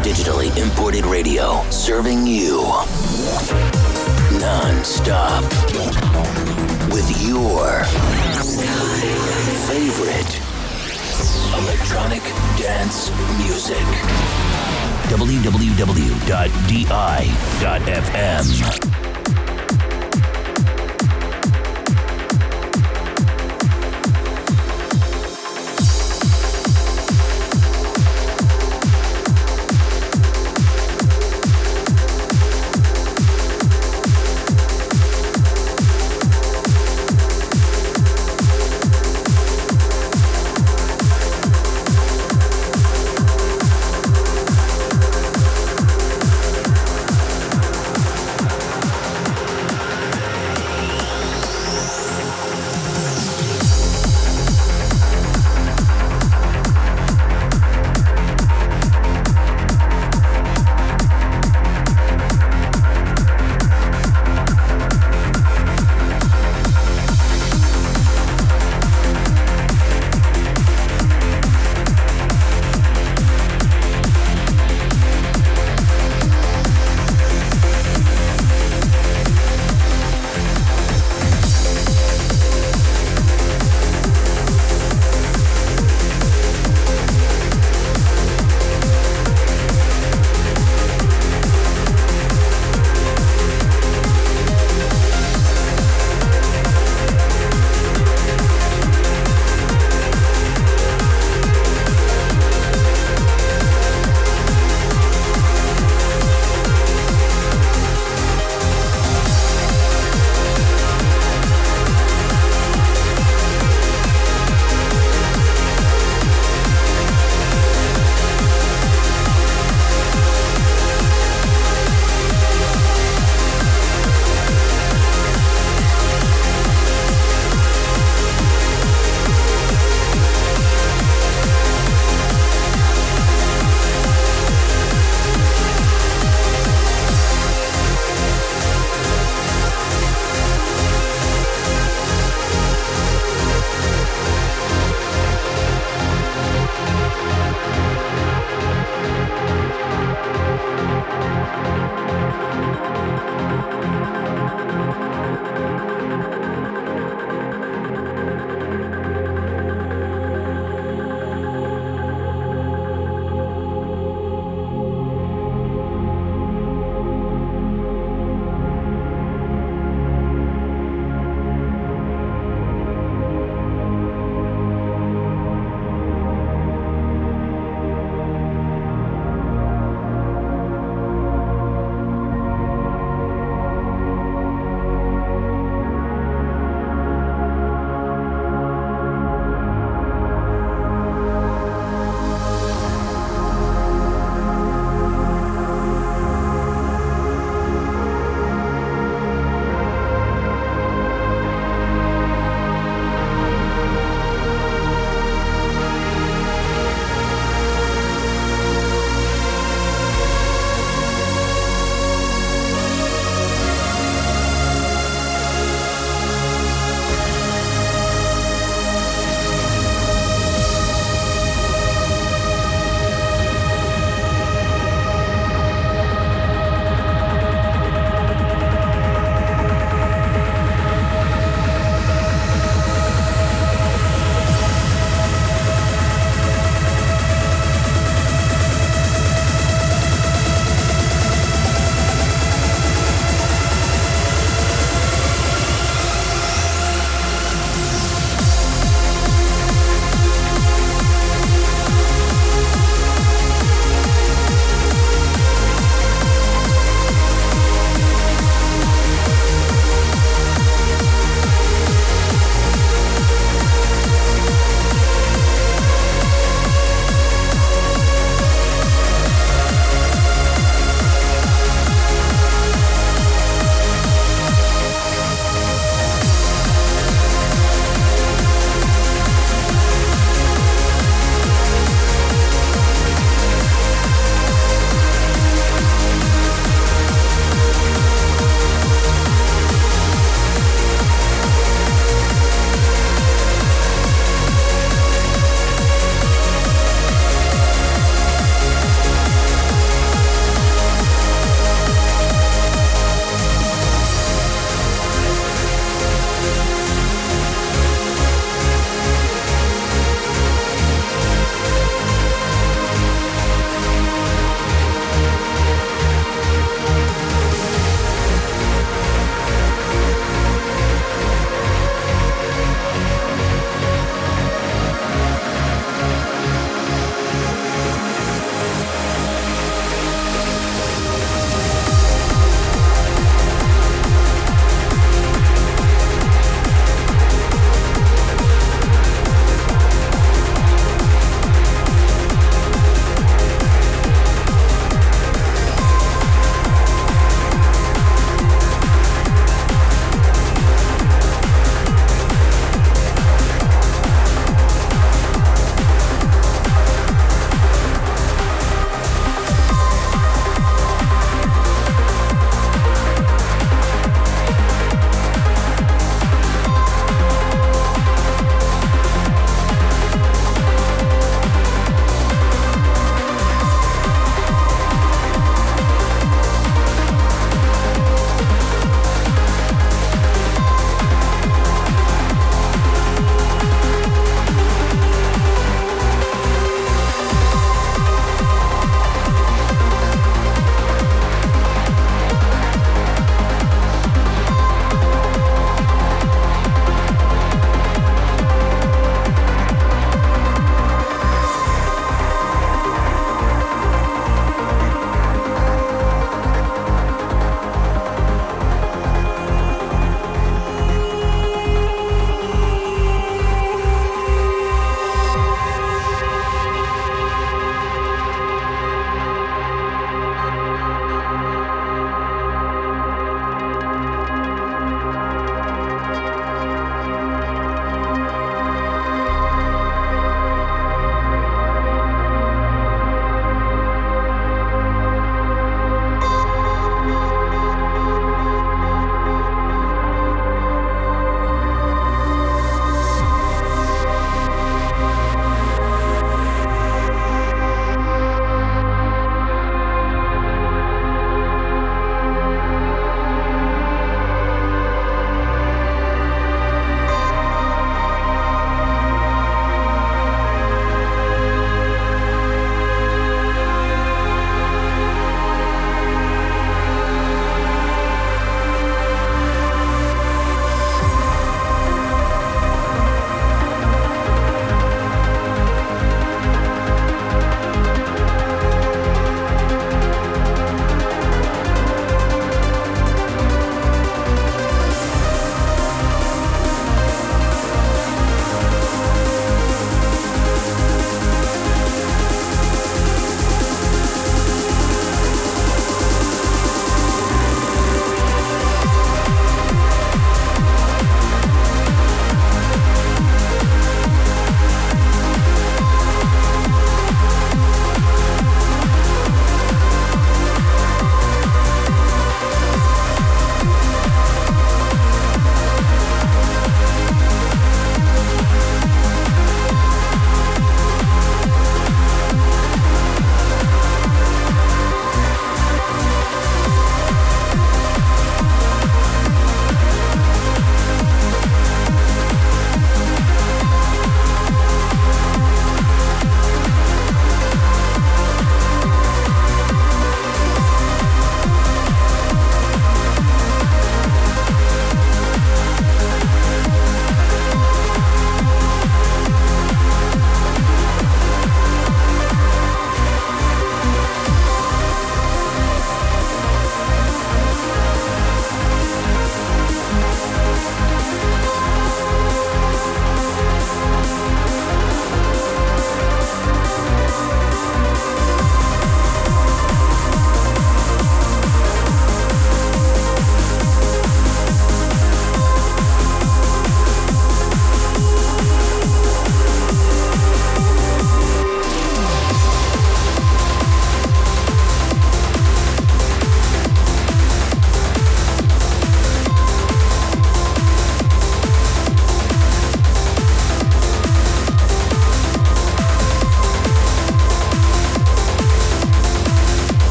digitally imported radio, serving you non-stop with your favorite electronic dance music. www.di.fm.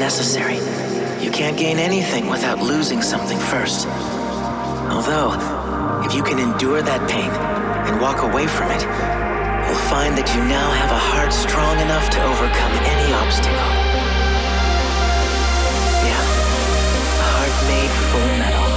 necessary. You can't gain anything without losing something first. Although, if you can endure that pain and walk away from it, you'll find that you now have a heart strong enough to overcome any obstacle. Yeah, a heart made full metal.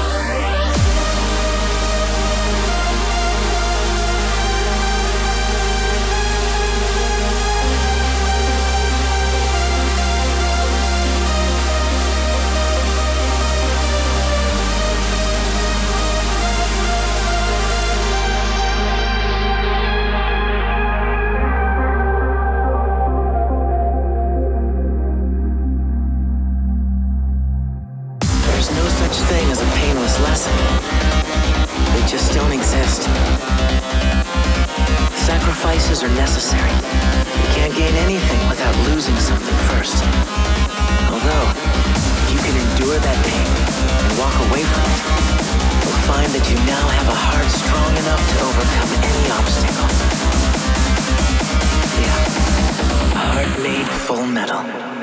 Just don't exist. Sacrifices are necessary. You can't gain anything without losing something first. Although, if you can endure that pain and walk away from it, you'll find that you now have a heart strong enough to overcome any obstacle. Yeah, a heart made full metal.